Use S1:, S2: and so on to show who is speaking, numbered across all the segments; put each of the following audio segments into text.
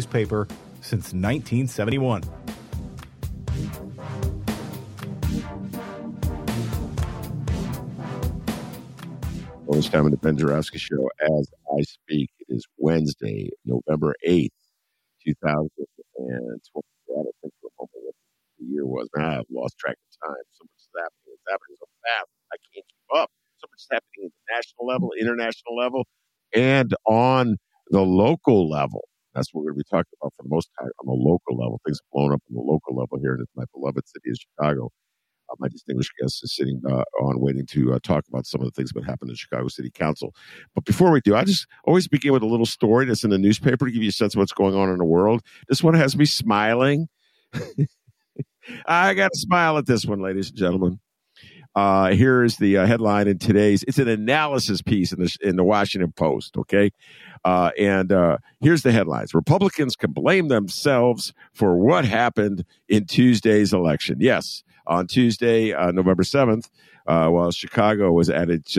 S1: newspaper since 1971.
S2: Well, it's time in the Ben Show as I speak. It is Wednesday, November 8th, 2020. I think for a moment what the year was. Man, I've lost track of time. So much is happening. It's happening so fast. I can't keep up. So much is happening at the national level, international level, and on the local level. That's what we're going to be talking about for the most part on the local level. Things have blown up on the local level here in my beloved city of Chicago. Uh, my distinguished guest is sitting uh, on waiting to uh, talk about some of the things that happened in Chicago City Council. But before we do, I just always begin with a little story that's in the newspaper to give you a sense of what's going on in the world. This one has me smiling. I got to smile at this one, ladies and gentlemen. Uh, here is the uh, headline in today's. It's an analysis piece in the in the Washington Post. Okay, uh, and uh, here's the headlines: Republicans can blame themselves for what happened in Tuesday's election. Yes, on Tuesday, uh, November seventh, uh, while Chicago was at its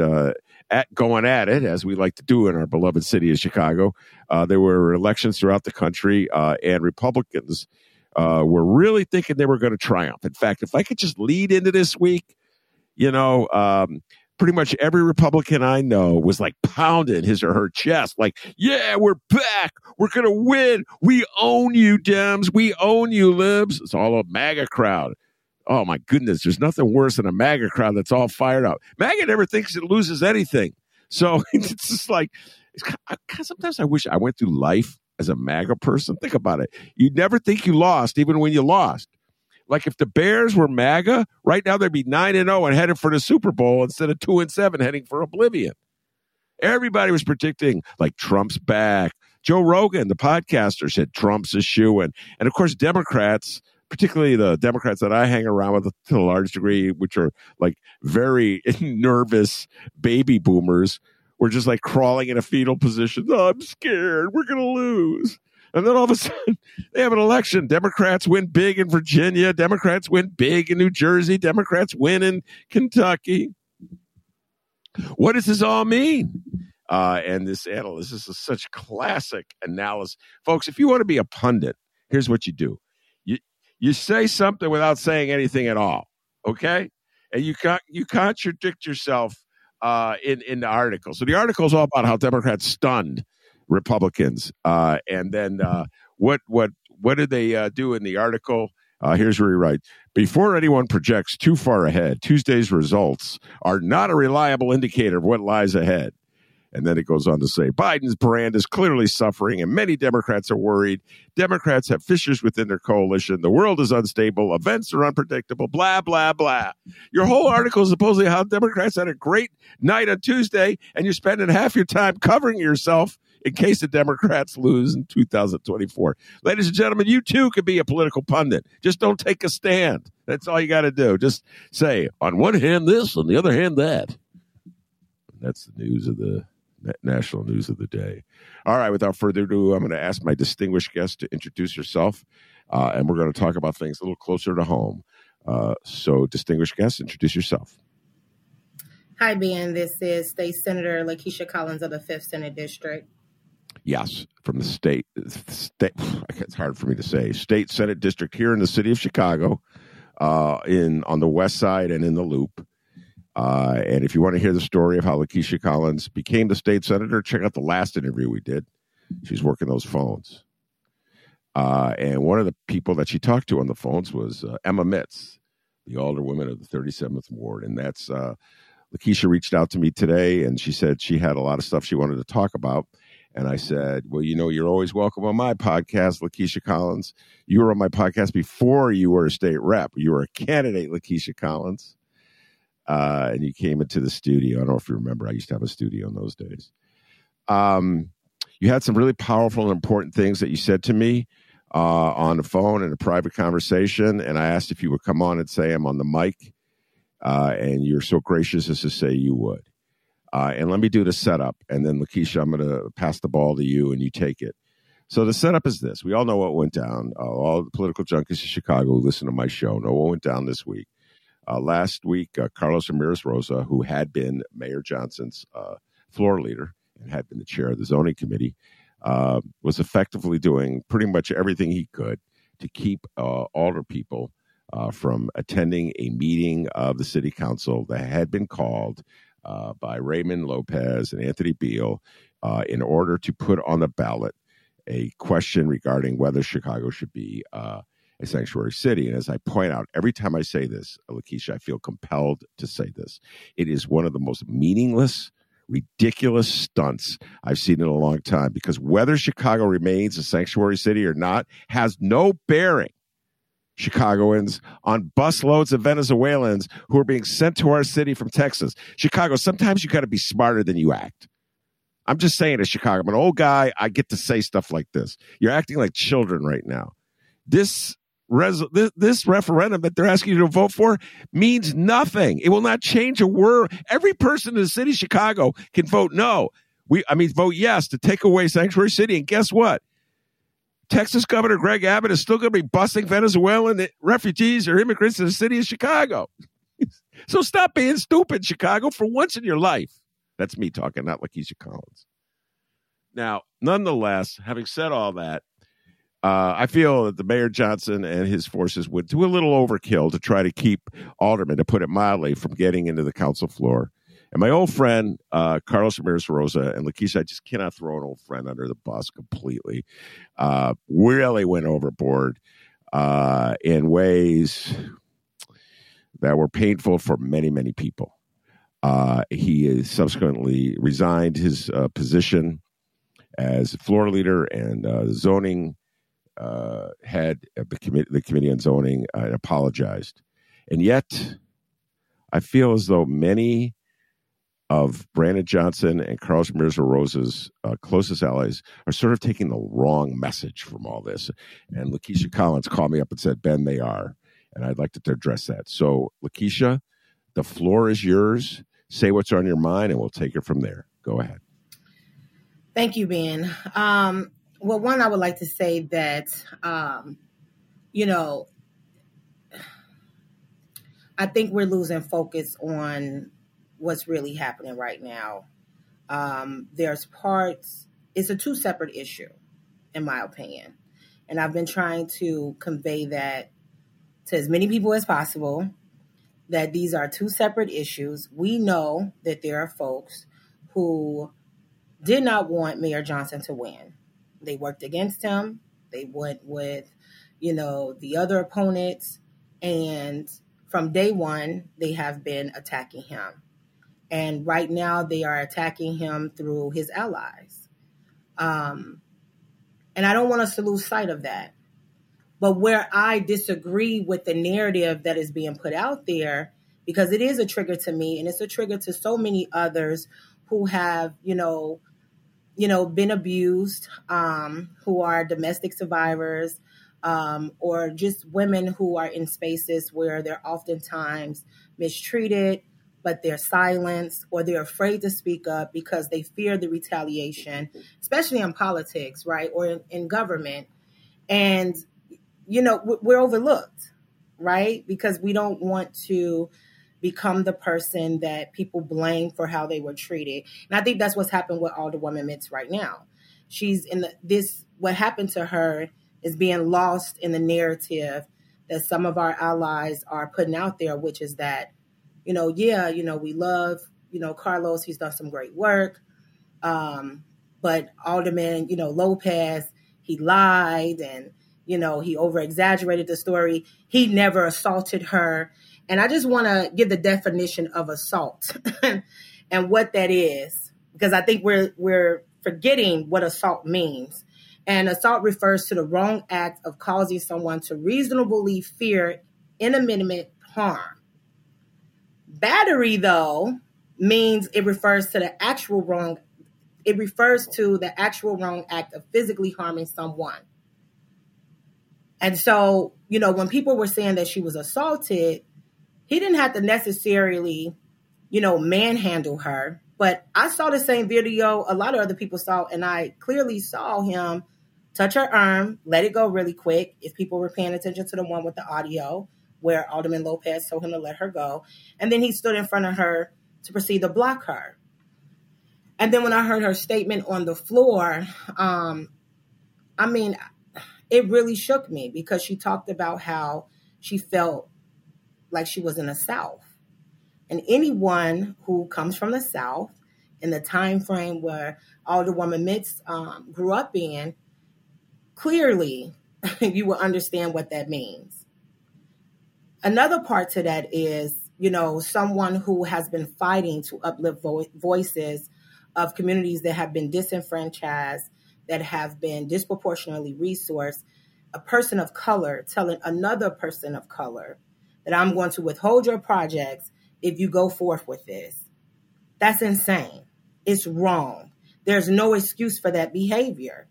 S2: at going at it, as we like to do in our beloved city of Chicago, there were elections throughout the country, and Republicans. were really thinking they were going to triumph. In fact, if I could just lead into this week, you know, um, pretty much every Republican I know was like pounding his or her chest, like, yeah, we're back. We're going to win. We own you, Dems. We own you, libs. It's all a MAGA crowd. Oh, my goodness. There's nothing worse than a MAGA crowd that's all fired up. MAGA never thinks it loses anything. So it's just like, it's, sometimes I wish I went through life as a MAGA person. Think about it. You never think you lost, even when you lost. Like if the Bears were MAGA, right now they'd be nine and zero and headed for the Super Bowl instead of two and seven heading for oblivion. Everybody was predicting like Trump's back. Joe Rogan, the podcaster, said Trump's a shoe in, and of course Democrats, particularly the Democrats that I hang around with to a large degree, which are like very nervous baby boomers, were just like crawling in a fetal position. Oh, I'm scared. We're gonna lose. And then all of a sudden, they have an election. Democrats win big in Virginia. Democrats win big in New Jersey. Democrats win in Kentucky. What does this all mean? Uh, and this analysis this is such classic analysis. Folks, if you want to be a pundit, here's what you do you, you say something without saying anything at all, okay? And you, you contradict yourself uh, in, in the article. So the article is all about how Democrats stunned Republicans. Uh, and then uh, what what what did they uh, do in the article? Uh, here's where he writes Before anyone projects too far ahead, Tuesday's results are not a reliable indicator of what lies ahead. And then it goes on to say Biden's brand is clearly suffering, and many Democrats are worried. Democrats have fissures within their coalition. The world is unstable. Events are unpredictable. Blah, blah, blah. Your whole article is supposedly how Democrats had a great night on Tuesday, and you're spending half your time covering yourself in case the Democrats lose in 2024. Ladies and gentlemen, you too could be a political pundit. Just don't take a stand. That's all you got to do. Just say, on one hand, this, on the other hand, that. That's the news of the national news of the day. All right, without further ado, I'm going to ask my distinguished guest to introduce herself. uh, and we're going to talk about things a little closer to home. Uh, so, distinguished guest, introduce yourself.
S3: Hi, Ben. This is State Senator Lakesia Collins of the 5th Senate District.
S2: Yes, from the state, state. It's hard for me to say. State Senate District here in the city of Chicago, uh, in on the west side and in the Loop. Uh, and if you want to hear the story of how Lakesia Collins became the state senator, check out the last interview we did. She's working those phones. Uh, and one of the people that she talked to on the phones was uh, Emma Mitts, the alderwoman of the 37th Ward. And that's uh, Lakesia reached out to me today and she said she had a lot of stuff she wanted to talk about. And I said, Well, you know, you're always welcome on my podcast, Lakesia Collins. You were on my podcast before you were a state rep. You were a candidate, Lakesia Collins. Uh, and you came into the studio. I don't know if you remember, I used to have a studio in those days. Um, you had some really powerful and important things that you said to me uh, on the phone in a private conversation. And I asked if you would come on and say I'm on the mic. Uh, and you're so gracious as to say you would. Uh, and let me do the setup. And then, Lakesia, I'm going to pass the ball to you and you take it. So the setup is this. We all know what went down. Uh, all the political junkies in Chicago who listen to my show know what went down this week. Uh, last week, uh, Carlos Ramirez Rosa, who had been Mayor Johnson's uh, floor leader and had been the chair of the zoning committee, uh, was effectively doing pretty much everything he could to keep alder people from attending a meeting of the city council that had been called uh, by Raymond Lopez and Anthony Beale uh, in order to put on the ballot a question regarding whether Chicago should be uh, a sanctuary city. And as I point out, every time I say this, Lakesia, I feel compelled to say this. It is one of the most meaningless, ridiculous stunts I've seen in a long time because whether Chicago remains a sanctuary city or not has no bearing Chicagoans on busloads of Venezuelans who are being sent to our city from Texas. Chicago, sometimes you got to be smarter than you act. I'm just saying to Chicago, I'm an old guy. I get to say stuff like this. You're acting like children right now. This res- this, this referendum that they're asking you to vote for means nothing. It will not change a word. Every person in the city of Chicago can vote no. We, I mean, vote yes to take away sanctuary city. And guess what? Texas Governor Greg Abbott is still going to be busing Venezuelan refugees or immigrants to the city of Chicago. so stop being stupid, Chicago, for once in your life. That's me talking, not Lakesia Collins. Now, nonetheless, having said all that, uh, I feel that the Mayor Johnson and his forces would do a little overkill to try to keep aldermen, to put it mildly, from getting into the council floor and my old friend, uh, Carlos Ramirez Rosa and Lakesia, I just cannot throw an old friend under the bus completely, uh, really went overboard uh, in ways that were painful for many, many people. Uh, he subsequently resigned his uh, position as floor leader and uh, zoning head of the, committee, the Committee on Zoning and apologized. And yet, I feel as though many of Brandon Johnson and Carlos Ramirez Rosa's uh, closest allies are sort of taking the wrong message from all this. And Lakesia Collins called me up and said, Ben, they are. And I'd like to address that. So, Lakesia, the floor is yours. Say what's on your mind, and we'll take it from there. Go ahead.
S3: Thank you, Ben. Um, well, one, I would like to say that, um, you know, I think we're losing focus on what's really happening right now. Um, there's parts, it's a two separate issue, in my opinion. And I've been trying to convey that to as many people as possible that these are two separate issues. We know that there are folks who did not want Mayor Johnson to win. They worked against him. They went with, you know, the other opponents. And from day one, they have been attacking him. And right now, they are attacking him through his allies. Um, and I don't want us to lose sight of that. But where I disagree with the narrative that is being put out there, because it is a trigger to me and it's a trigger to so many others who have, you know, you know, been abused, um, who are domestic survivors, um, or just women who are in spaces where they're oftentimes mistreated, but they're silenced or they're afraid to speak up because they fear the retaliation, especially in politics, right, or in, in government. And you know, we're overlooked, right? Because we don't want to become the person that people blame for how they were treated. And I think that's what's happened with Alderwoman Mitts right now. She's in the this what happened to her is being lost in the narrative that some of our allies are putting out there, which is that, you know, yeah, you know, we love, you know, Carlos, he's done some great work. Um, but Alderman, you know, Lopez, he lied and, you know, he over exaggerated the story. He never assaulted her. And I just want to give the definition of assault and what that is, because I think we're, we're forgetting what assault means. And assault refers to the wrong act of causing someone to reasonably fear inanimate harm. Battery, though, means it refers to the actual wrong, it refers to the actual wrong act of physically harming someone. And so, you know, when people were saying that she was assaulted, he didn't have to necessarily, you know, manhandle her. But I saw the same video a lot of other people saw, and I clearly saw him touch her arm, let it go really quick. If people were paying attention to the one with the audio where Alderman Lopez told him to let her go. And then he stood in front of her to proceed to block her. And then when I heard her statement on the floor, um, I mean, it really shook me because she talked about how she felt like she was in the South. And anyone who comes from the South in the time frame where Alderwoman Mitts um, grew up in, clearly you will understand what that means. Another part to that is, you know, someone who has been fighting to uplift vo- voices of communities that have been disenfranchised, that have been disproportionately resourced, a person of color telling another person of color that I'm going to withhold your projects if you go forth with this. That's insane. It's wrong. There's no excuse for that behavior.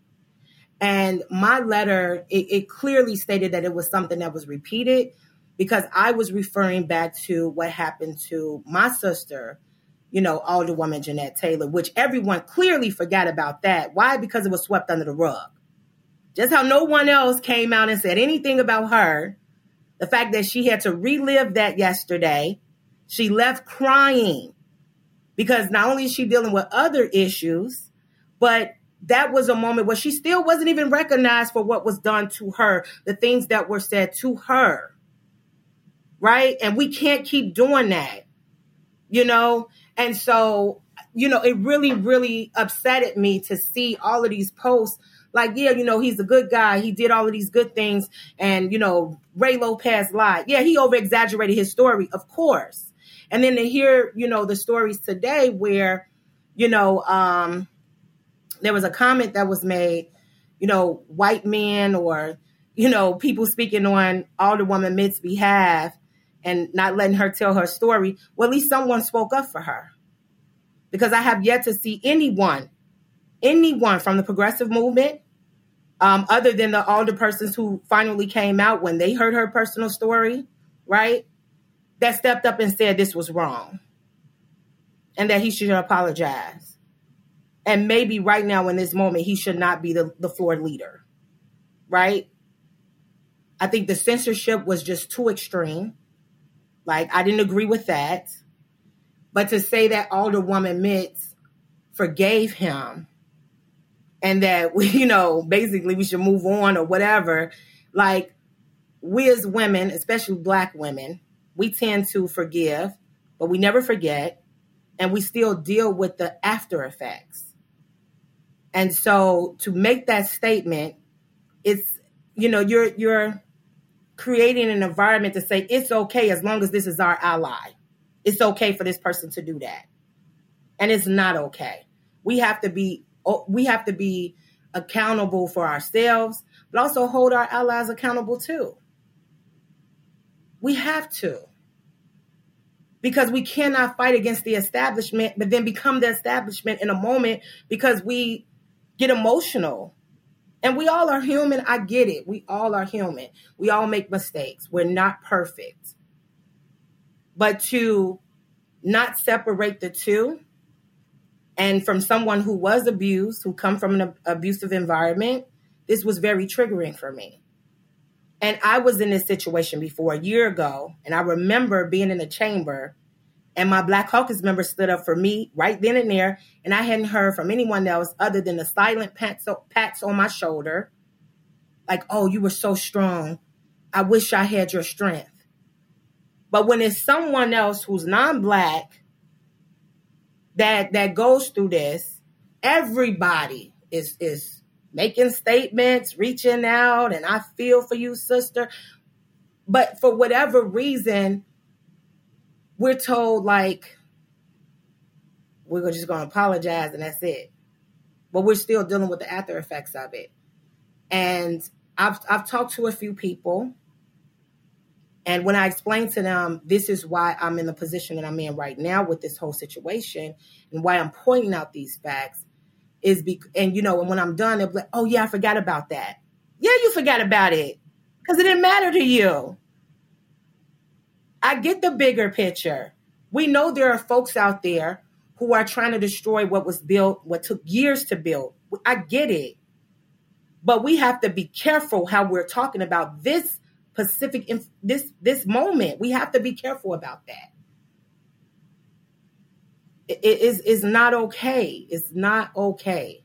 S3: And my letter, it, it, clearly stated that it was something that was repeated because I was referring back to what happened to my sister, you know, Alderwoman Jeanette Taylor, which everyone clearly forgot about that. Why? Because it was swept under the rug. Just how no one else came out and said anything about her. The fact that she had to relive that yesterday. She left crying because not only is she dealing with other issues, but that was a moment where she still wasn't even recognized for what was done to her, the things that were said to her. Right? And we can't keep doing that, you know? And so, you know, it really, really upsetted me to see all of these posts. Like, yeah, you know, he's a good guy. He did all of these good things. And, you know, Ray Lopez lied. Yeah, he over exaggerated his story, of course. And then to hear, you know, the stories today where, you know, um, there was a comment that was made, you know, white men or, you know, people speaking on Alderwoman Mitt's behalf and not letting her tell her story. Well, at least someone spoke up for her. Because I have yet to see anyone, anyone from the progressive movement, um, other than the older persons who finally came out when they heard her personal story, right? That stepped up and said this was wrong and that he should apologize. And maybe right now in this moment, he should not be the, the floor leader, right? I think the censorship was just too extreme. Like, I didn't agree with that. But to say that Alderwoman Mitts forgave him and that, we, you know, basically we should move on or whatever, like, we as women, especially black women, we tend to forgive, but we never forget, and we still deal with the after effects. And so to make that statement, it's you know, you're you're creating an environment to say it's okay as long as this is our ally. It's okay for this person to do that. And it's not okay. We have to be oh, we have to be accountable for ourselves, but also hold our allies accountable too. We have to. Because we cannot fight against the establishment, but then become the establishment in a moment because we get emotional. And we all are human. I get it. We all are human. We all make mistakes. We're not perfect. But to not separate the two and from someone who was abused, who come from an abusive environment, this was very triggering for me. And I was in this situation before a year ago, and I remember being in the chamber, and my Black Caucus member stood up for me right then and there, and I hadn't heard from anyone else other than the silent pats, pats on my shoulder, like, "Oh, you were so strong. I wish I had your strength." But when it's someone else who's non-black that that goes through this, everybody is is making statements, reaching out, and I feel for you, sister. But for whatever reason, we're told like we're just going to apologize and that's it. But we're still dealing with the after effects of it. And I've I've talked to a few people, and when I explain to them this is why I'm in the position that I'm in right now with this whole situation, and why I'm pointing out these facts, is be and you know, and when I'm done, they'll be like, oh yeah, I forgot about that. Yeah, you forgot about it because it didn't matter to you. I get the bigger picture. We know there are folks out there who are trying to destroy what was built, what took years to build. I get it. But we have to be careful how we're talking about this specific this this moment. We have to be careful about that it is is not okay. It's not okay.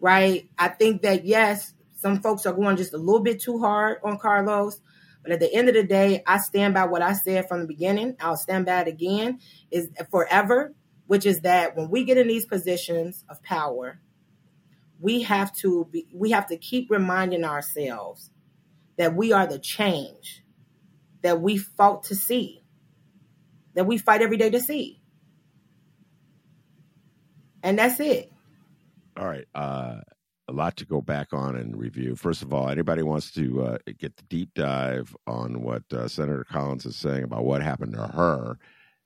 S3: Right? I think that yes, some folks are going just a little bit too hard on Carlos, but at the end of the day, I stand by what I said from the beginning. I'll stand by it again is forever, which is that when we get in these positions of power, we have to be we have to keep reminding ourselves that we are the change that we fought to see, that we fight every day to see and that's it.
S2: All right. Uh, a lot to go back on and review. First of all, anybody wants to uh, get the deep dive on what uh, Senator Collins is saying about what happened to her.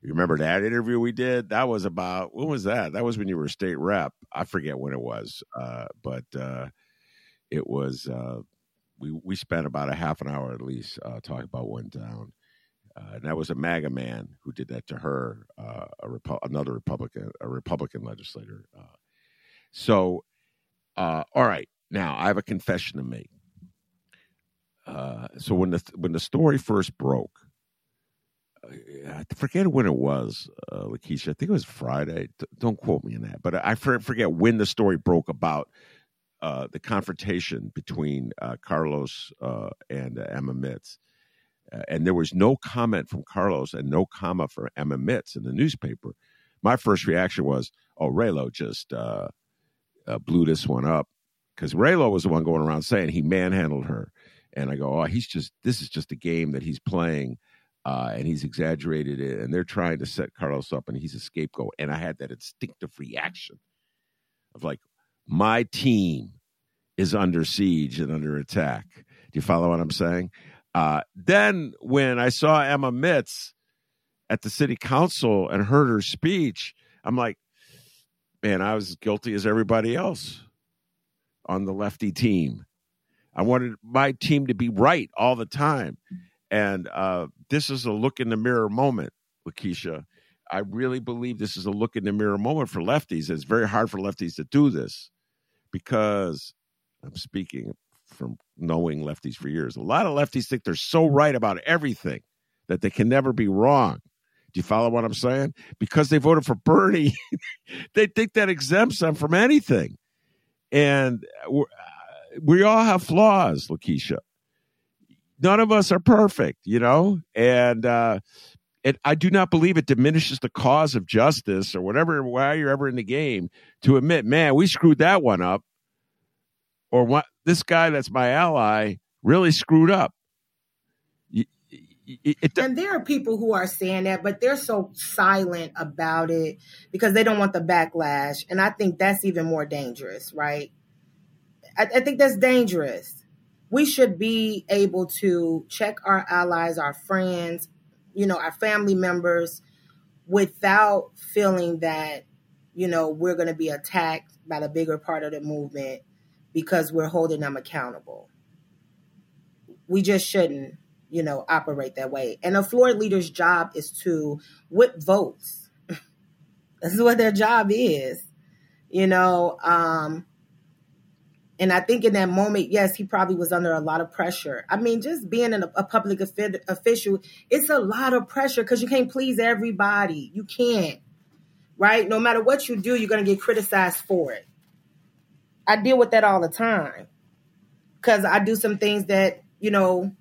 S2: You remember that interview we did? That was about when was that? That was when you were state rep. I forget when it was, uh, but uh, it was. Uh, we we spent about a half an hour at least uh, talking about one down. And that was a MAGA man who did that to her, a another Republican, a Republican legislator. So, uh, all right, now I have a confession to make. Uh, so when the when the story first broke, I forget when it was, uh, Lakesia. I think it was Friday. don't quote me on that, but I forget when the story broke about the confrontation between Carlos and Emma Mitts uh, and there was no comment from Carlos and no comment from Emma Mitts in the newspaper. My first reaction was, "Oh, Raylo just uh, blew this one up," because Raylo was the one going around saying he manhandled her, and I go, "Oh, he's just this is just a game that he's playing." Uh, and he's exaggerated it, and they're trying to set Carlos up, and he's a scapegoat. And I had that instinctive reaction of like, my team is under siege and under attack. Do you follow what I'm saying? Uh, then when I saw Emma Mitts at the city council and heard her speech, I'm like, man, I was as guilty as everybody else on the lefty team. I wanted my team to be right all the time. And uh, this is a look in the mirror moment, Lakesia. I really believe this is a look in the mirror moment for lefties. It's very hard for lefties to do this because I'm speaking from knowing lefties for years. A lot of lefties think they're so right about everything that they can never be wrong. Do you follow what I'm saying? Because they voted for Bernie, they think that exempts them from anything. And uh, we all have flaws, Lakesia. None of us are perfect, you know? And uh, it, I do not believe it diminishes the cause of justice or whatever, why you're ever in the game to admit, man, we screwed that one up or what this guy that's my ally really screwed up.
S3: It, it, and there are people who are saying that, but they're so silent about it because they don't want the backlash. And I think that's even more dangerous, right? I, I think that's dangerous. We should be able to check our allies, our friends, you know, our family members without feeling that, you know, we're going to be attacked by the bigger part of the movement because we're holding them accountable. We just shouldn't, you know, operate that way. And a floor leader's job is to whip votes. This is what their job is. You know, um, And I think in that moment, yes, he probably was under a lot of pressure. I mean, just being a, a public official, it's a lot of pressure because you can't please everybody. You can't, right? No matter what you do, you're going to get criticized for it. I deal with that all the time because I do some things that, you know,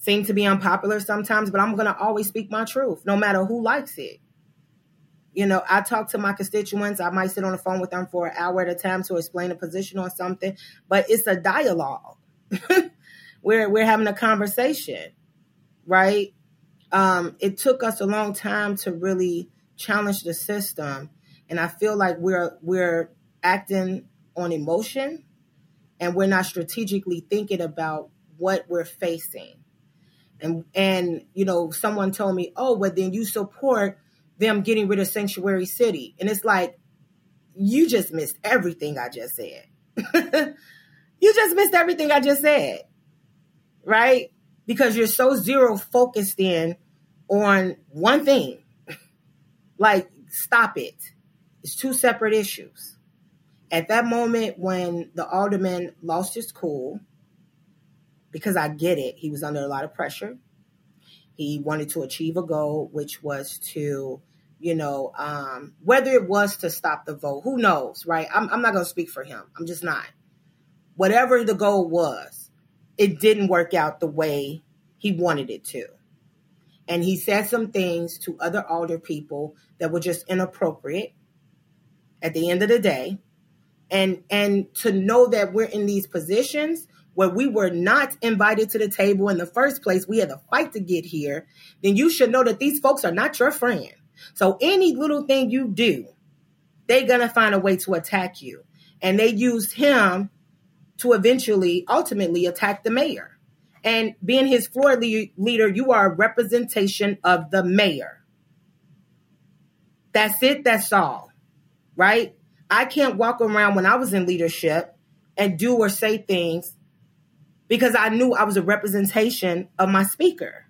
S3: seem to be unpopular sometimes, but I'm going to always speak my truth, no matter who likes it. You know, I talk to my constituents. I might sit on the phone with them for an hour at a time to explain a position on something, but it's a dialogue. we're we're having a conversation, right? Um, it took us a long time to really challenge the system, and I feel like we're we're acting on emotion, and we're not strategically thinking about what we're facing and and you know someone told me oh well then you support them getting rid of sanctuary city. And it's like you just missed everything i just said. You just missed everything i just said right? Because you're so zero focused in on one thing. Like stop it. It's two separate issues. At that moment when the alderman lost his cool because I get it. He was under a lot of pressure. He wanted to achieve a goal, which was to, you know, um, whether it was to stop the vote, who knows, right? I'm, I'm not going to speak for him. I'm just not. Whatever the goal was, it didn't work out the way he wanted it to. And he said some things to other older people that were just inappropriate at the end of the day. And and to know that we're in these positions where we were not invited to the table in the first place, we had to fight to get here, then you should know that these folks are not your friend. So any little thing you do, they're going to find a way to attack you. And they used him to eventually, ultimately attack the mayor. And being his floor leader, you are a representation of the mayor. That's it. That's all. Right? I can't walk around when I was in leadership and do or say things because I knew I was a representation of my speaker.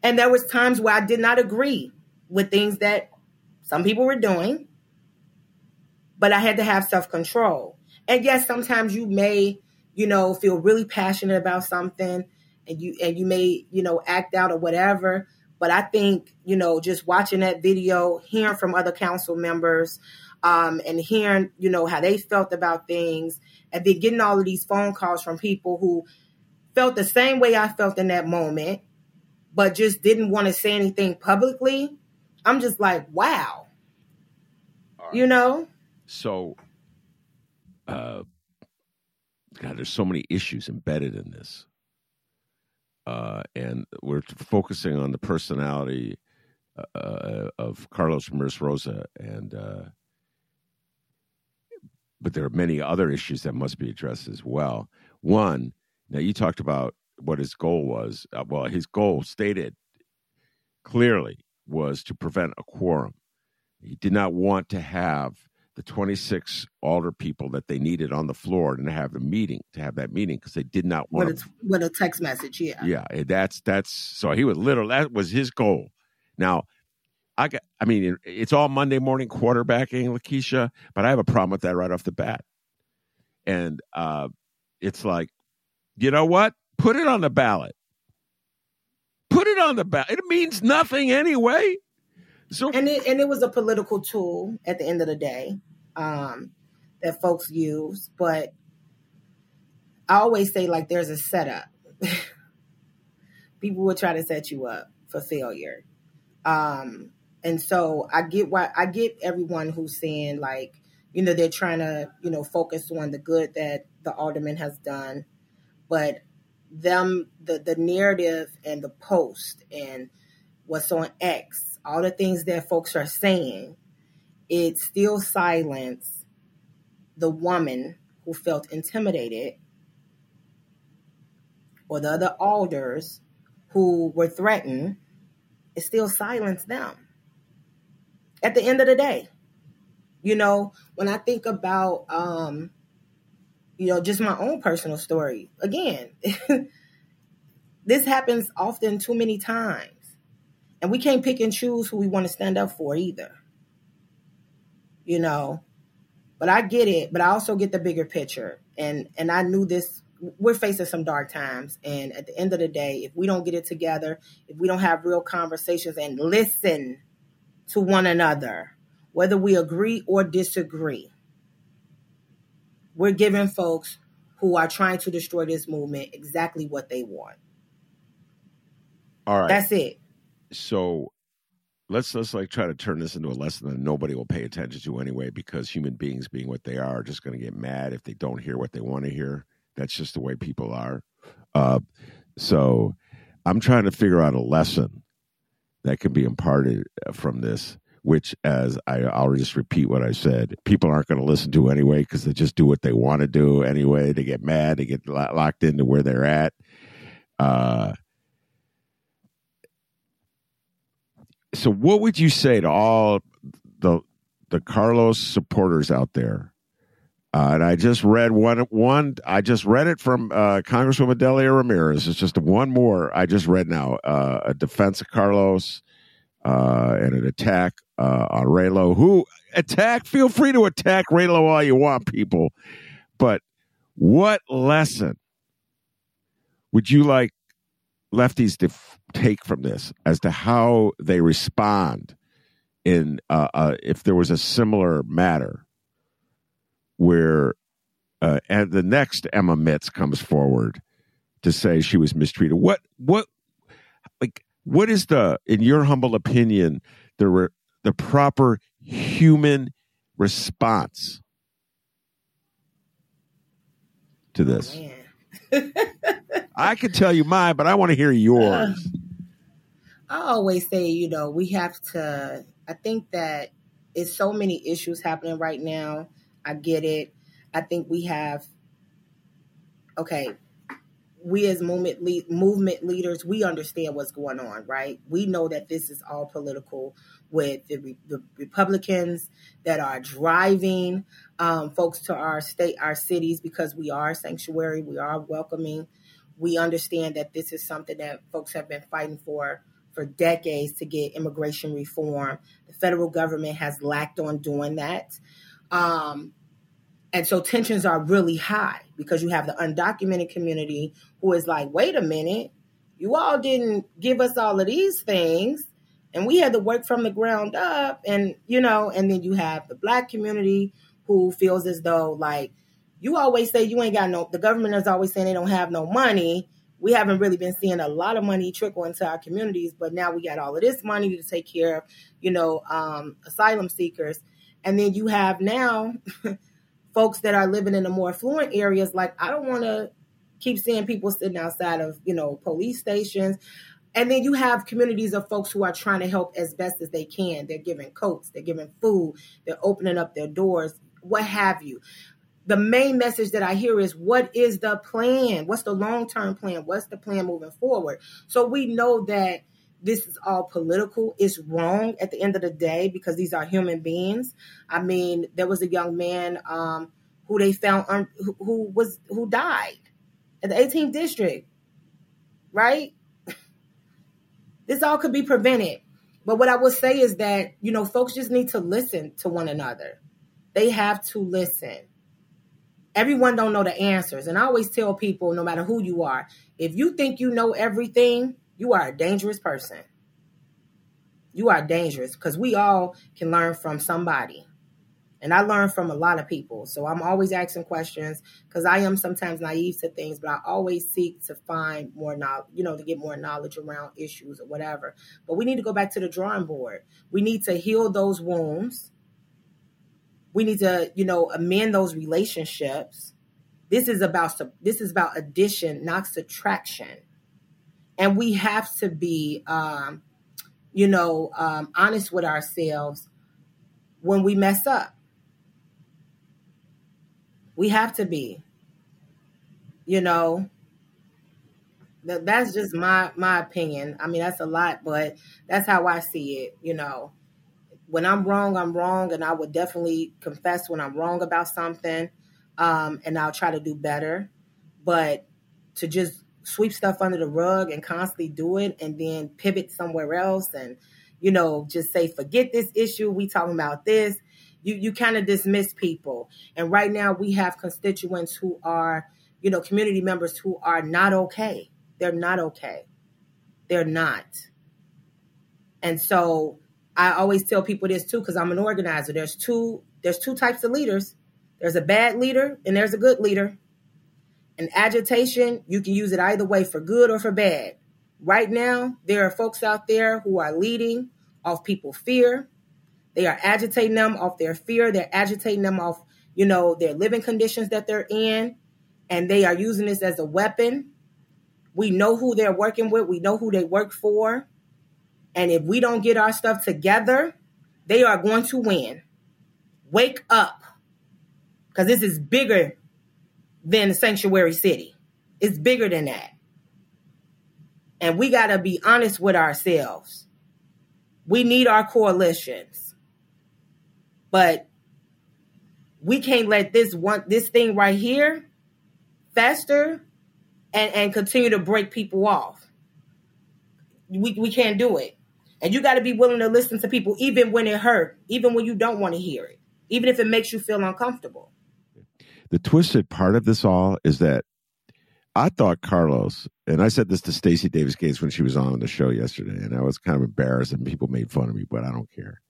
S3: And there was times where I did not agree with things that some people were doing, but I had to have self-control. And yes, sometimes you may, you know, feel really passionate about something and you and you may, you know, act out or whatever, but I think, you know, just watching that video, hearing from other council members, um, and hearing, you know, how they felt about things and then getting all of these phone calls from people who felt the same way I felt in that moment, but just didn't want to say anything publicly. I'm just like, wow. Right. You know?
S2: So, uh, God, there's so many issues embedded in this. Uh, and we're focusing on the personality uh, of Carlos Ramirez Rosa and uh, but there are many other issues that must be addressed as well. One, now you talked about what his goal was. Uh, well, his goal stated clearly was to prevent a quorum. He did not want to have the 26 alder people that they needed on the floor and to have the meeting to have that meeting because they did not want
S3: with a, with a text message yeah
S2: yeah that's that's so he was literally that was his goal now I got, I mean, it's all Monday morning quarterbacking, Lakesia, but I have a problem with that right off the bat. And uh, it's like, you know what? Put it on the ballot. Put it on the ballot. It means nothing anyway.
S3: So and it and it was a political tool at the end of the day um, that folks use. But I always say like there's a setup. People will try to set you up for failure. Um, and so I get why I get everyone who's saying like, you know, they're trying to, you know, focus on the good that the alderman has done, but them the the narrative and the post and what's on X, all the things that folks are saying, it still silence the woman who felt intimidated or the other alders who were threatened, it still silenced them at the end of the day. You know, when I think about, um, you know, just my own personal story, again, this happens often too many times. And we can't pick and choose who we want to stand up for either. You know, But I get it, but I also get the bigger picture. And and I knew this we're facing some dark times and at the end of the day, if we don't get it together, if we don't have real conversations and listen to one another, whether we agree or disagree, we're giving folks who are trying to destroy this movement exactly what they want.
S2: All right.
S3: That's it.
S2: So let's let's like try to turn this into a lesson that nobody will pay attention to anyway because human beings being what they are are just going to get mad if they don't hear what they want to hear that's just the way people are uh, so i'm trying to figure out a lesson that can be imparted uh, from this which as I, i'll just repeat what i said people aren't going to listen to anyway because they just do what they want to do anyway they get mad they get locked into where they're at uh, so what would you say to all the the Carlos supporters out there? Uh, and I just read one one. I just read it from uh, Congresswoman Delia Ramirez. It's just one more. I just read now uh, a defense of Carlos uh, and an attack uh, on Raylo. Who attack? Feel free to attack Raylo all you want, people. But what lesson would you like lefties to f- take from this as to how they respond in uh, if there was a similar matter where uh, and the next Emma Mitts comes forward to say she was mistreated. What what like what is the in your humble opinion the re, the proper human response to this? Oh, I can tell you mine, but I want to hear yours.
S3: I always say, you know, we have to. I think that it's so many issues happening right now. I get it. I think we have. Okay, we as movement movement leaders, we understand what's going on, right? We know that this is all political with the, Re- the Republicans that are driving um, folks to our state, our cities, because we are sanctuary, we are welcoming. We understand that this is something that folks have been fighting for for decades to get immigration reform. The federal government has lacked on doing that. Um, and so tensions are really high because you have the undocumented community who is like, wait a minute, you all didn't give us all of these things. And we had to work from the ground up. And, you know, and then you have the black community who feels as though, like, you always say you ain't got no, the government is always saying they don't have no money. We haven't really been seeing a lot of money trickle into our communities, but now we got all of this money to take care of, you know, um, asylum seekers. And then you have now folks that are living in the more affluent areas, like, I don't want to keep seeing people sitting outside of, you know, police stations. And then you have communities of folks who are trying to help as best as they can. They're giving coats, they're giving food, they're opening up their doors, what have you. The main message that I hear is what is the plan? What's the long term plan? What's the plan moving forward? So we know that this is all political. It's wrong at the end of the day because these are human beings. I mean, there was a young man um, who they found un- who, was who died at the 18th district, right? this all could be prevented. But what I would say is that, you know, folks just need to listen to one another. They have to listen. Everyone don't know the answers. And I always tell people, no matter who you are, if you think you know everything, you are a dangerous person. You are dangerous because we all can learn from somebody. And I learn from a lot of people. So I'm always asking questions because I am sometimes naive to things, but I always seek to find more knowledge, you know, to get more knowledge around issues or whatever. But we need to go back to the drawing board. We need to heal those wounds. We need to, you know, amend those relationships. This is about this is about addition, not subtraction. And we have to be um, you know, um, honest with ourselves when we mess up we have to be. You know, that that's just my my opinion. I mean, that's a lot, but that's how I see it. You know, when I'm wrong, I'm wrong, and I would definitely confess when I'm wrong about something, um, and I'll try to do better. But to just sweep stuff under the rug and constantly do it, and then pivot somewhere else, and you know, just say forget this issue. We talking about this you you kind of dismiss people. And right now we have constituents who are, you know, community members who are not okay. They're not okay. They're not. And so I always tell people this too because I'm an organizer. There's two there's two types of leaders. There's a bad leader and there's a good leader. And agitation, you can use it either way for good or for bad. Right now, there are folks out there who are leading off people fear. They are agitating them off their fear. They're agitating them off, you know, their living conditions that they're in. And they are using this as a weapon. We know who they're working with. We know who they work for. And if we don't get our stuff together, they are going to win. Wake up. Because this is bigger than sanctuary city. It's bigger than that. And we got to be honest with ourselves. We need our coalitions. But we can't let this one this thing right here fester and, and continue to break people off. We, we can't do it. And you got to be willing to listen to people even when it hurt, even when you don't want to hear it, even if it makes you feel uncomfortable.
S2: The twisted part of this all is that I thought Carlos, and I said this to Stacy Davis Gates when she was on the show yesterday, and I was kind of embarrassed and people made fun of me, but I don't care.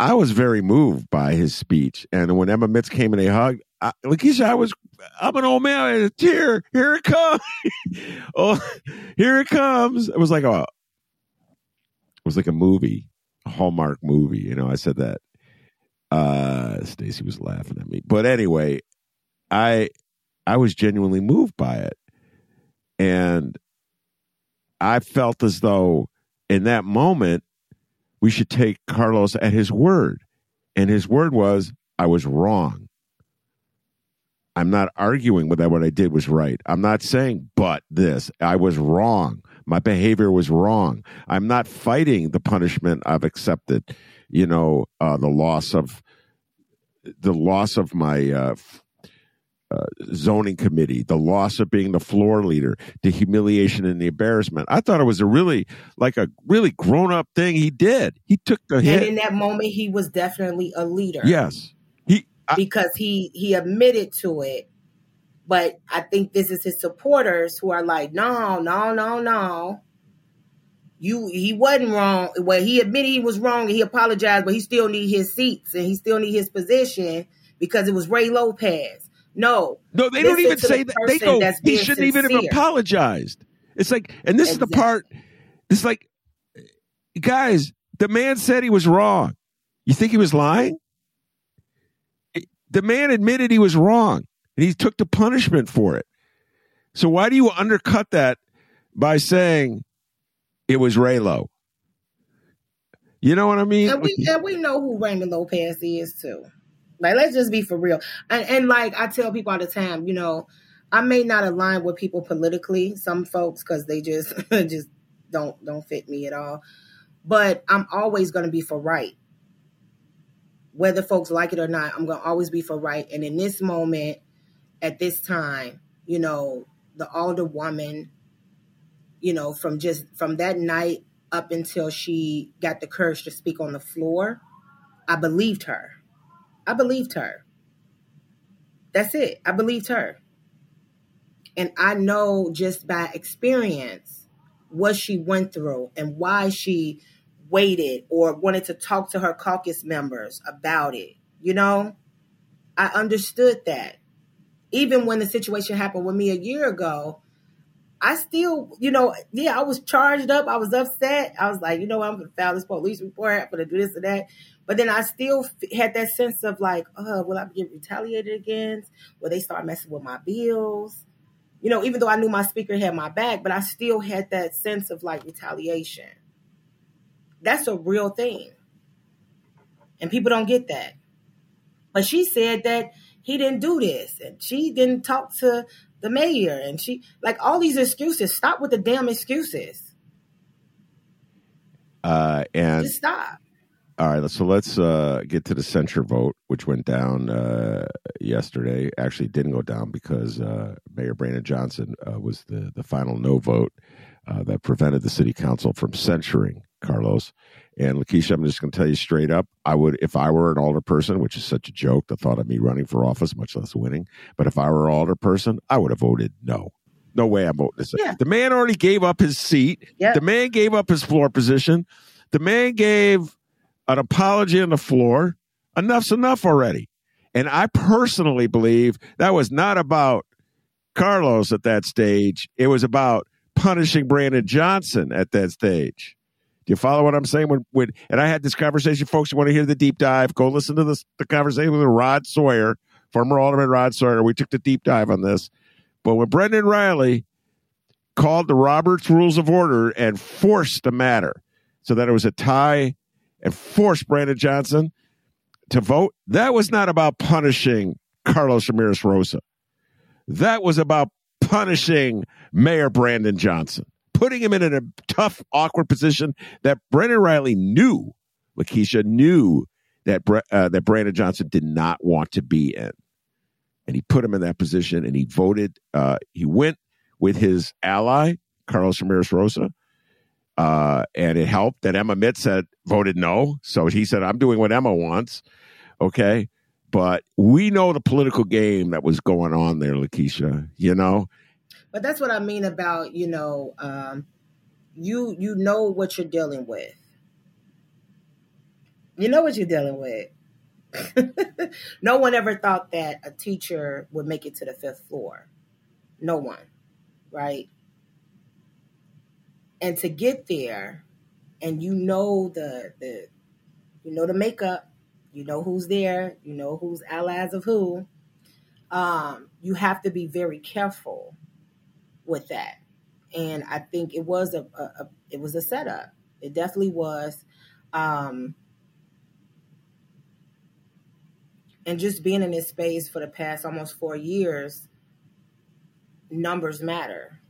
S2: I was very moved by his speech. And when Emma Mitts came and they hugged, I, Lakesia, I was, I'm an old man. I had a tear. Here it comes. oh, here it comes. It was like a, it was like a movie, a Hallmark movie. You know, I said that. Uh, Stacy was laughing at me. But anyway, I, I was genuinely moved by it. And I felt as though in that moment, we should take Carlos at his word. And his word was, I was wrong. I'm not arguing that what I did was right. I'm not saying, but this. I was wrong. My behavior was wrong. I'm not fighting the punishment I've accepted, you know, uh, the loss of the loss of my uh, uh, zoning committee, the loss of being the floor leader, the humiliation and the embarrassment. I thought it was a really, like a really grown up thing he did. He took the hit.
S3: and in that moment, he was definitely a leader.
S2: Yes. He, I,
S3: because he he admitted to it. But I think this is his supporters who are like, no, no, no, no. You he wasn't wrong. Well, he admitted he was wrong and he apologized, but he still need his seats and he still need his position because it was Ray Lopez. No.
S2: No, they don't even say that. They go, he shouldn't sincere. even have apologized. It's like, and this exactly. is the part, it's like, guys, the man said he was wrong. You think he was lying? The man admitted he was wrong and he took the punishment for it. So why do you undercut that by saying it was Raylo? You know what I mean?
S3: And we, and we know who Raymond Lopez is too. Like, let's just be for real. And, and like I tell people all the time, you know, I may not align with people politically, some folks, because they just just don't don't fit me at all. But I'm always going to be for right, whether folks like it or not. I'm going to always be for right. And in this moment, at this time, you know, the older woman, you know, from just from that night up until she got the courage to speak on the floor, I believed her. I believed her. That's it. I believed her. And I know just by experience what she went through and why she waited or wanted to talk to her caucus members about it. You know, I understood that. Even when the situation happened with me a year ago, I still, you know, yeah, I was charged up. I was upset. I was like, you know, I'm going to file this police report. I'm going to do this and that. But then I still had that sense of like, oh, will I get retaliated against? Will they start messing with my bills? You know, even though I knew my speaker had my back, but I still had that sense of like retaliation. That's a real thing. And people don't get that. But she said that he didn't do this and she didn't talk to the mayor and she like all these excuses. Stop with the damn excuses.
S2: Uh and
S3: just stop.
S2: All right, so let's uh, get to the censure vote, which went down uh, yesterday. Actually, didn't go down because uh, Mayor Brandon Johnson uh, was the, the final no vote uh, that prevented the city council from censuring Carlos. And Lakesia, I'm just going to tell you straight up, I would, if I were an alder person, which is such a joke, the thought of me running for office, much less winning. But if I were an alder person, I would have voted no. No way I'm voting this.
S3: Yeah.
S2: The man already gave up his seat.
S3: Yep.
S2: The man gave up his floor position. The man gave an apology on the floor. Enough's enough already. And I personally believe that was not about Carlos at that stage. It was about punishing Brandon Johnson at that stage. Do you follow what I'm saying? When, when and I had this conversation, folks. You want to hear the deep dive? Go listen to this, the conversation with Rod Sawyer, former Alderman Rod Sawyer. We took the deep dive on this. But when Brendan Reilly called the Roberts Rules of Order and forced the matter so that it was a tie and forced Brandon Johnson to vote, that was not about punishing Carlos Ramirez Rosa. That was about punishing Mayor Brandon Johnson, putting him in a tough, awkward position that Brendan Reilly knew, Lakesia knew that uh, that Brandon Johnson did not want to be in, and he put him in that position, and he voted. Uh, he went with his ally Carlos Ramirez Rosa, uh, and it helped that Emma Mitts had voted no, so he said, "I'm doing what Emma wants." Okay, but we know the political game that was going on there, Lakesia. You know,
S3: but that's what I mean about you know, um, you you know what you're dealing with. You know what you're dealing with. no one ever thought that a teacher would make it to the fifth floor. No one, right? And to get there, and you know the the you know the makeup, you know who's there, you know who's allies of who. Um, you have to be very careful with that. And I think it was a, a, a it was a setup. It definitely was. Um, and just being in this space for the past almost four years, numbers matter.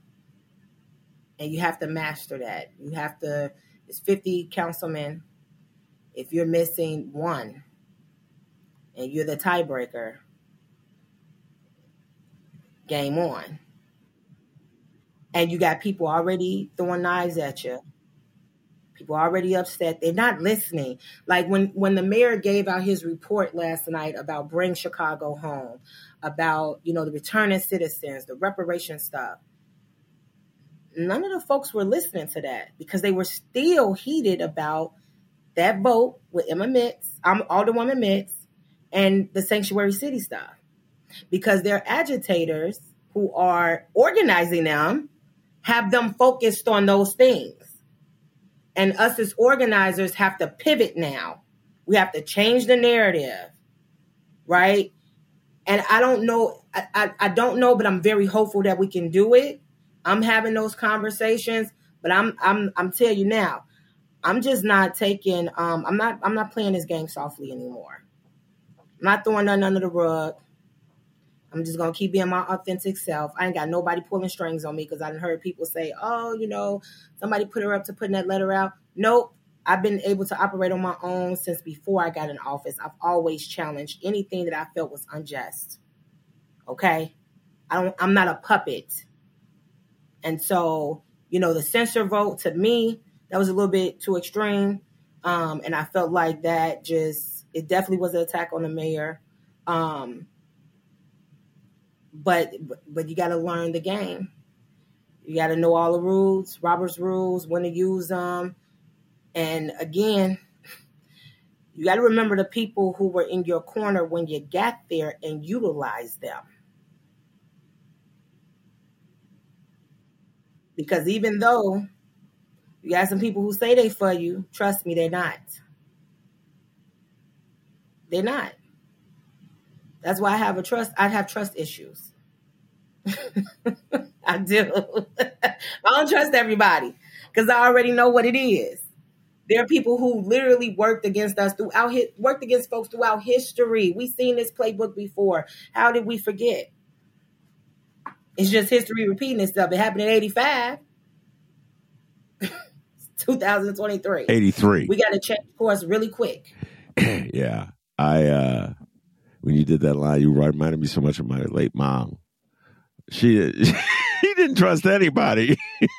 S3: And you have to master that. You have to, it's 50 councilmen. If you're missing one and you're the tiebreaker, game on. And you got people already throwing knives at you People already upset. They're not listening. Like when when the mayor gave out his report last night about bring Chicago home, about you know the returning citizens, the reparation stuff. None of the folks were listening to that because they were still heated about that vote with Emma Mitts, um, Alderwoman Mitts, and the sanctuary city stuff. Because their agitators who are organizing them have them focused on those things. And us as organizers have to pivot now. We have to change the narrative, right? And I don't know, I, I, I don't know, but I'm very hopeful that we can do it. I'm having those conversations, but I'm I'm I'm telling you now, I'm just not taking um I'm not I'm not playing this game softly anymore. I'm not throwing nothing under the rug. I'm just gonna keep being my authentic self. I ain't got nobody pulling strings on me because I didn't heard people say, "Oh, you know, somebody put her up to putting that letter out." Nope. I've been able to operate on my own since before I got in office. I've always challenged anything that I felt was unjust. Okay, I don't. I'm not a puppet, and so you know, the censor vote to me that was a little bit too extreme, um, and I felt like that just it definitely was an attack on the mayor. Um, but but you got to learn the game. You got to know all the rules, Robert's rules, when to use them, and again, you got to remember the people who were in your corner when you got there and utilize them. Because even though you got some people who say they for you, trust me, they're not. They're not. That's why I have a trust. I have trust issues. I do. I don't trust everybody because I already know what it is. There are people who literally worked against us throughout worked against folks throughout history. We've seen this playbook before. How did we forget? It's just history repeating itself. It happened in 85. 2023.
S2: 83.
S3: We got to change course really quick.
S2: yeah. I uh when you did that line, you reminded me so much of my late mom. She he didn't trust anybody.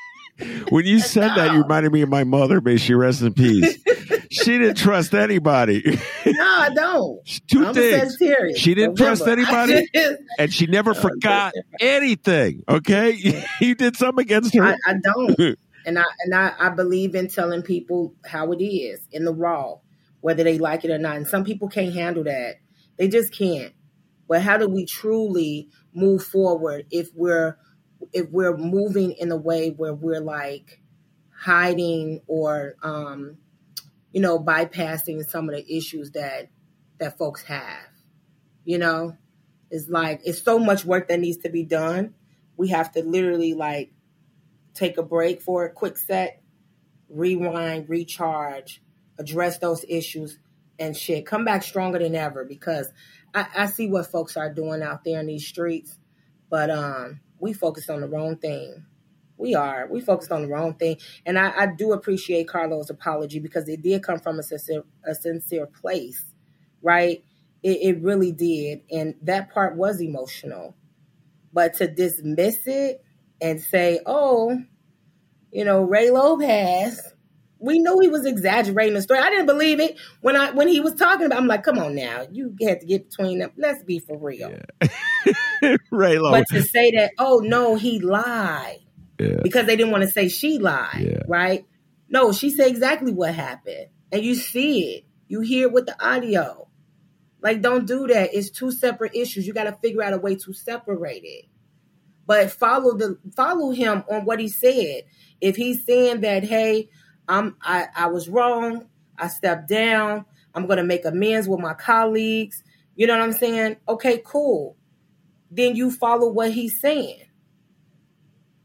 S2: when you said no. that, you reminded me of my mother. May she rest in peace. she didn't trust anybody.
S3: no, I don't.
S2: 2
S3: I'm
S2: things. She didn't
S3: Remember,
S2: trust anybody,
S3: I,
S2: and she never forgot anything. Okay, you did something against her.
S3: I, I don't, and I and I, I believe in telling people how it is in the raw, whether they like it or not. And some people can't handle that; they just can't. But how do we truly move forward if we're if we're moving in a way where we're like hiding or um, you know bypassing some of the issues that that folks have? You know? It's like it's so much work that needs to be done. We have to literally like take a break for a quick set rewind recharge address those issues and shit come back stronger than ever because I, I see what folks are doing out there in these streets but um we focus on the wrong thing we are. We focused on the wrong thing. And I, I do appreciate Carlos' apology because it did come from a sincere, a sincere place, right? It, it really did. And that part was emotional. But to dismiss it and say, oh, you know, Ray Lopez, we knew he was exaggerating the story. I didn't believe it when I when he was talking about. I'm like, come on now, you had to get between them. Let's be for real.
S2: Yeah. Ray Lopez.
S3: But to say that, oh no, he lied
S2: yeah.
S3: because they didn't want to say she lied,
S2: Yeah.
S3: right? No, she said exactly what happened. And you see it. You hear it with the audio. Like, don't do that. It's two separate issues. You got to figure out a way to separate it. But follow the follow him on what he said. If he's saying that, hey, I'm I, I was wrong, I stepped down, I'm gonna make amends with my colleagues, you know what I'm saying? Okay, cool. Then you follow what he's saying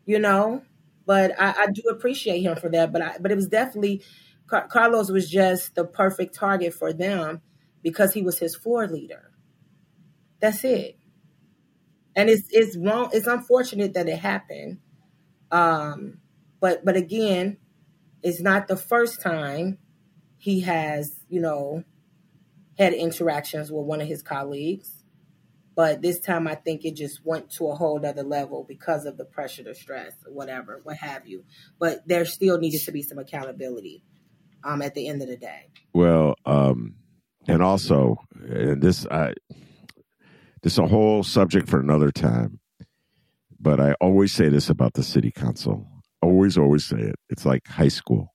S3: you know. But I, I do appreciate him for that. But I, but it was definitely Car- Carlos was just the perfect target for them because he was his floor leader. That's it. And it's it's wrong. It's unfortunate that it happened. Um, but but again, it's not the first time he has you know had interactions with one of his colleagues. But this time, I think it just went to a whole other level because of the pressure, the stress, or whatever, what have you. But there still needed to be some accountability um, at the end of the day.
S2: Well, um, and also, and this, I, this is a whole subject for another time. But I always say this about the city council. Always, always say it. It's like high school,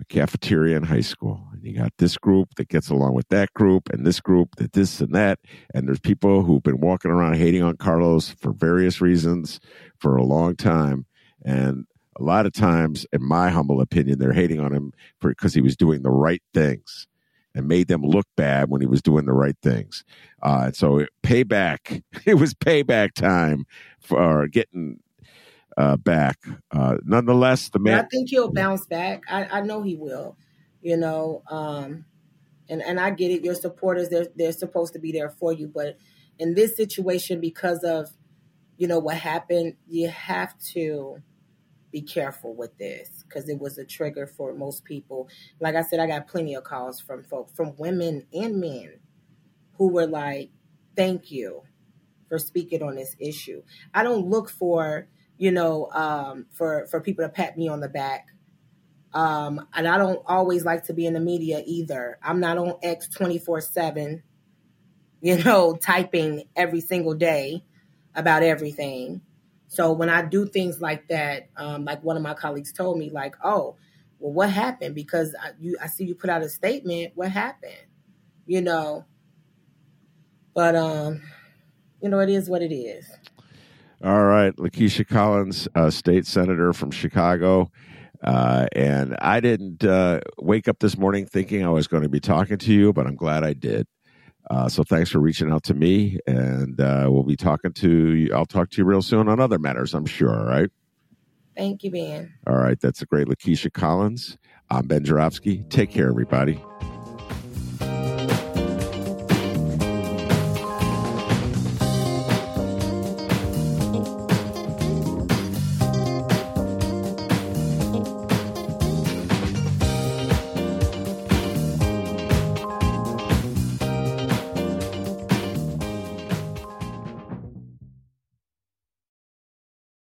S2: a cafeteria in high school. And you got this group that gets along with that group, and this group that this and that. And there's people who've been walking around hating on Carlos for various reasons for a long time. And a lot of times, in my humble opinion, they're hating on him because he was doing the right things and made them look bad when he was doing the right things. Uh, and so payback, it was payback time for getting uh, back. Uh, nonetheless, the
S3: man. I think he'll bounce back. I, I know he will. You know, um, and and I get it. Your supporters, they're they're supposed to be there for you, but in this situation, because of you know what happened, you have to be careful with this because it was a trigger for most people. Like I said, I got plenty of calls from folks, from women and men, who were like, "Thank you for speaking on this issue." I don't look for you know um, for for people to pat me on the back. Um, and I don't always like to be in the media either. I'm not on X 24 7, you know, typing every single day about everything. So when I do things like that, um, like one of my colleagues told me, like, oh, well, what happened? Because I, you, I see you put out a statement. What happened? You know, but um, you know, it is what it is.
S2: All right, Lakesia Collins, uh, state senator from Chicago. Uh, and I didn't uh, wake up this morning thinking I was going to be talking to you, but I'm glad I did. Uh, so thanks for reaching out to me, and uh, we'll be talking to you. I'll talk to you real soon on other matters, I'm sure. All right.
S3: Thank you, Ben.
S2: All right. That's a great Lakesia Collins. I'm Ben Joravsky. Take care, everybody.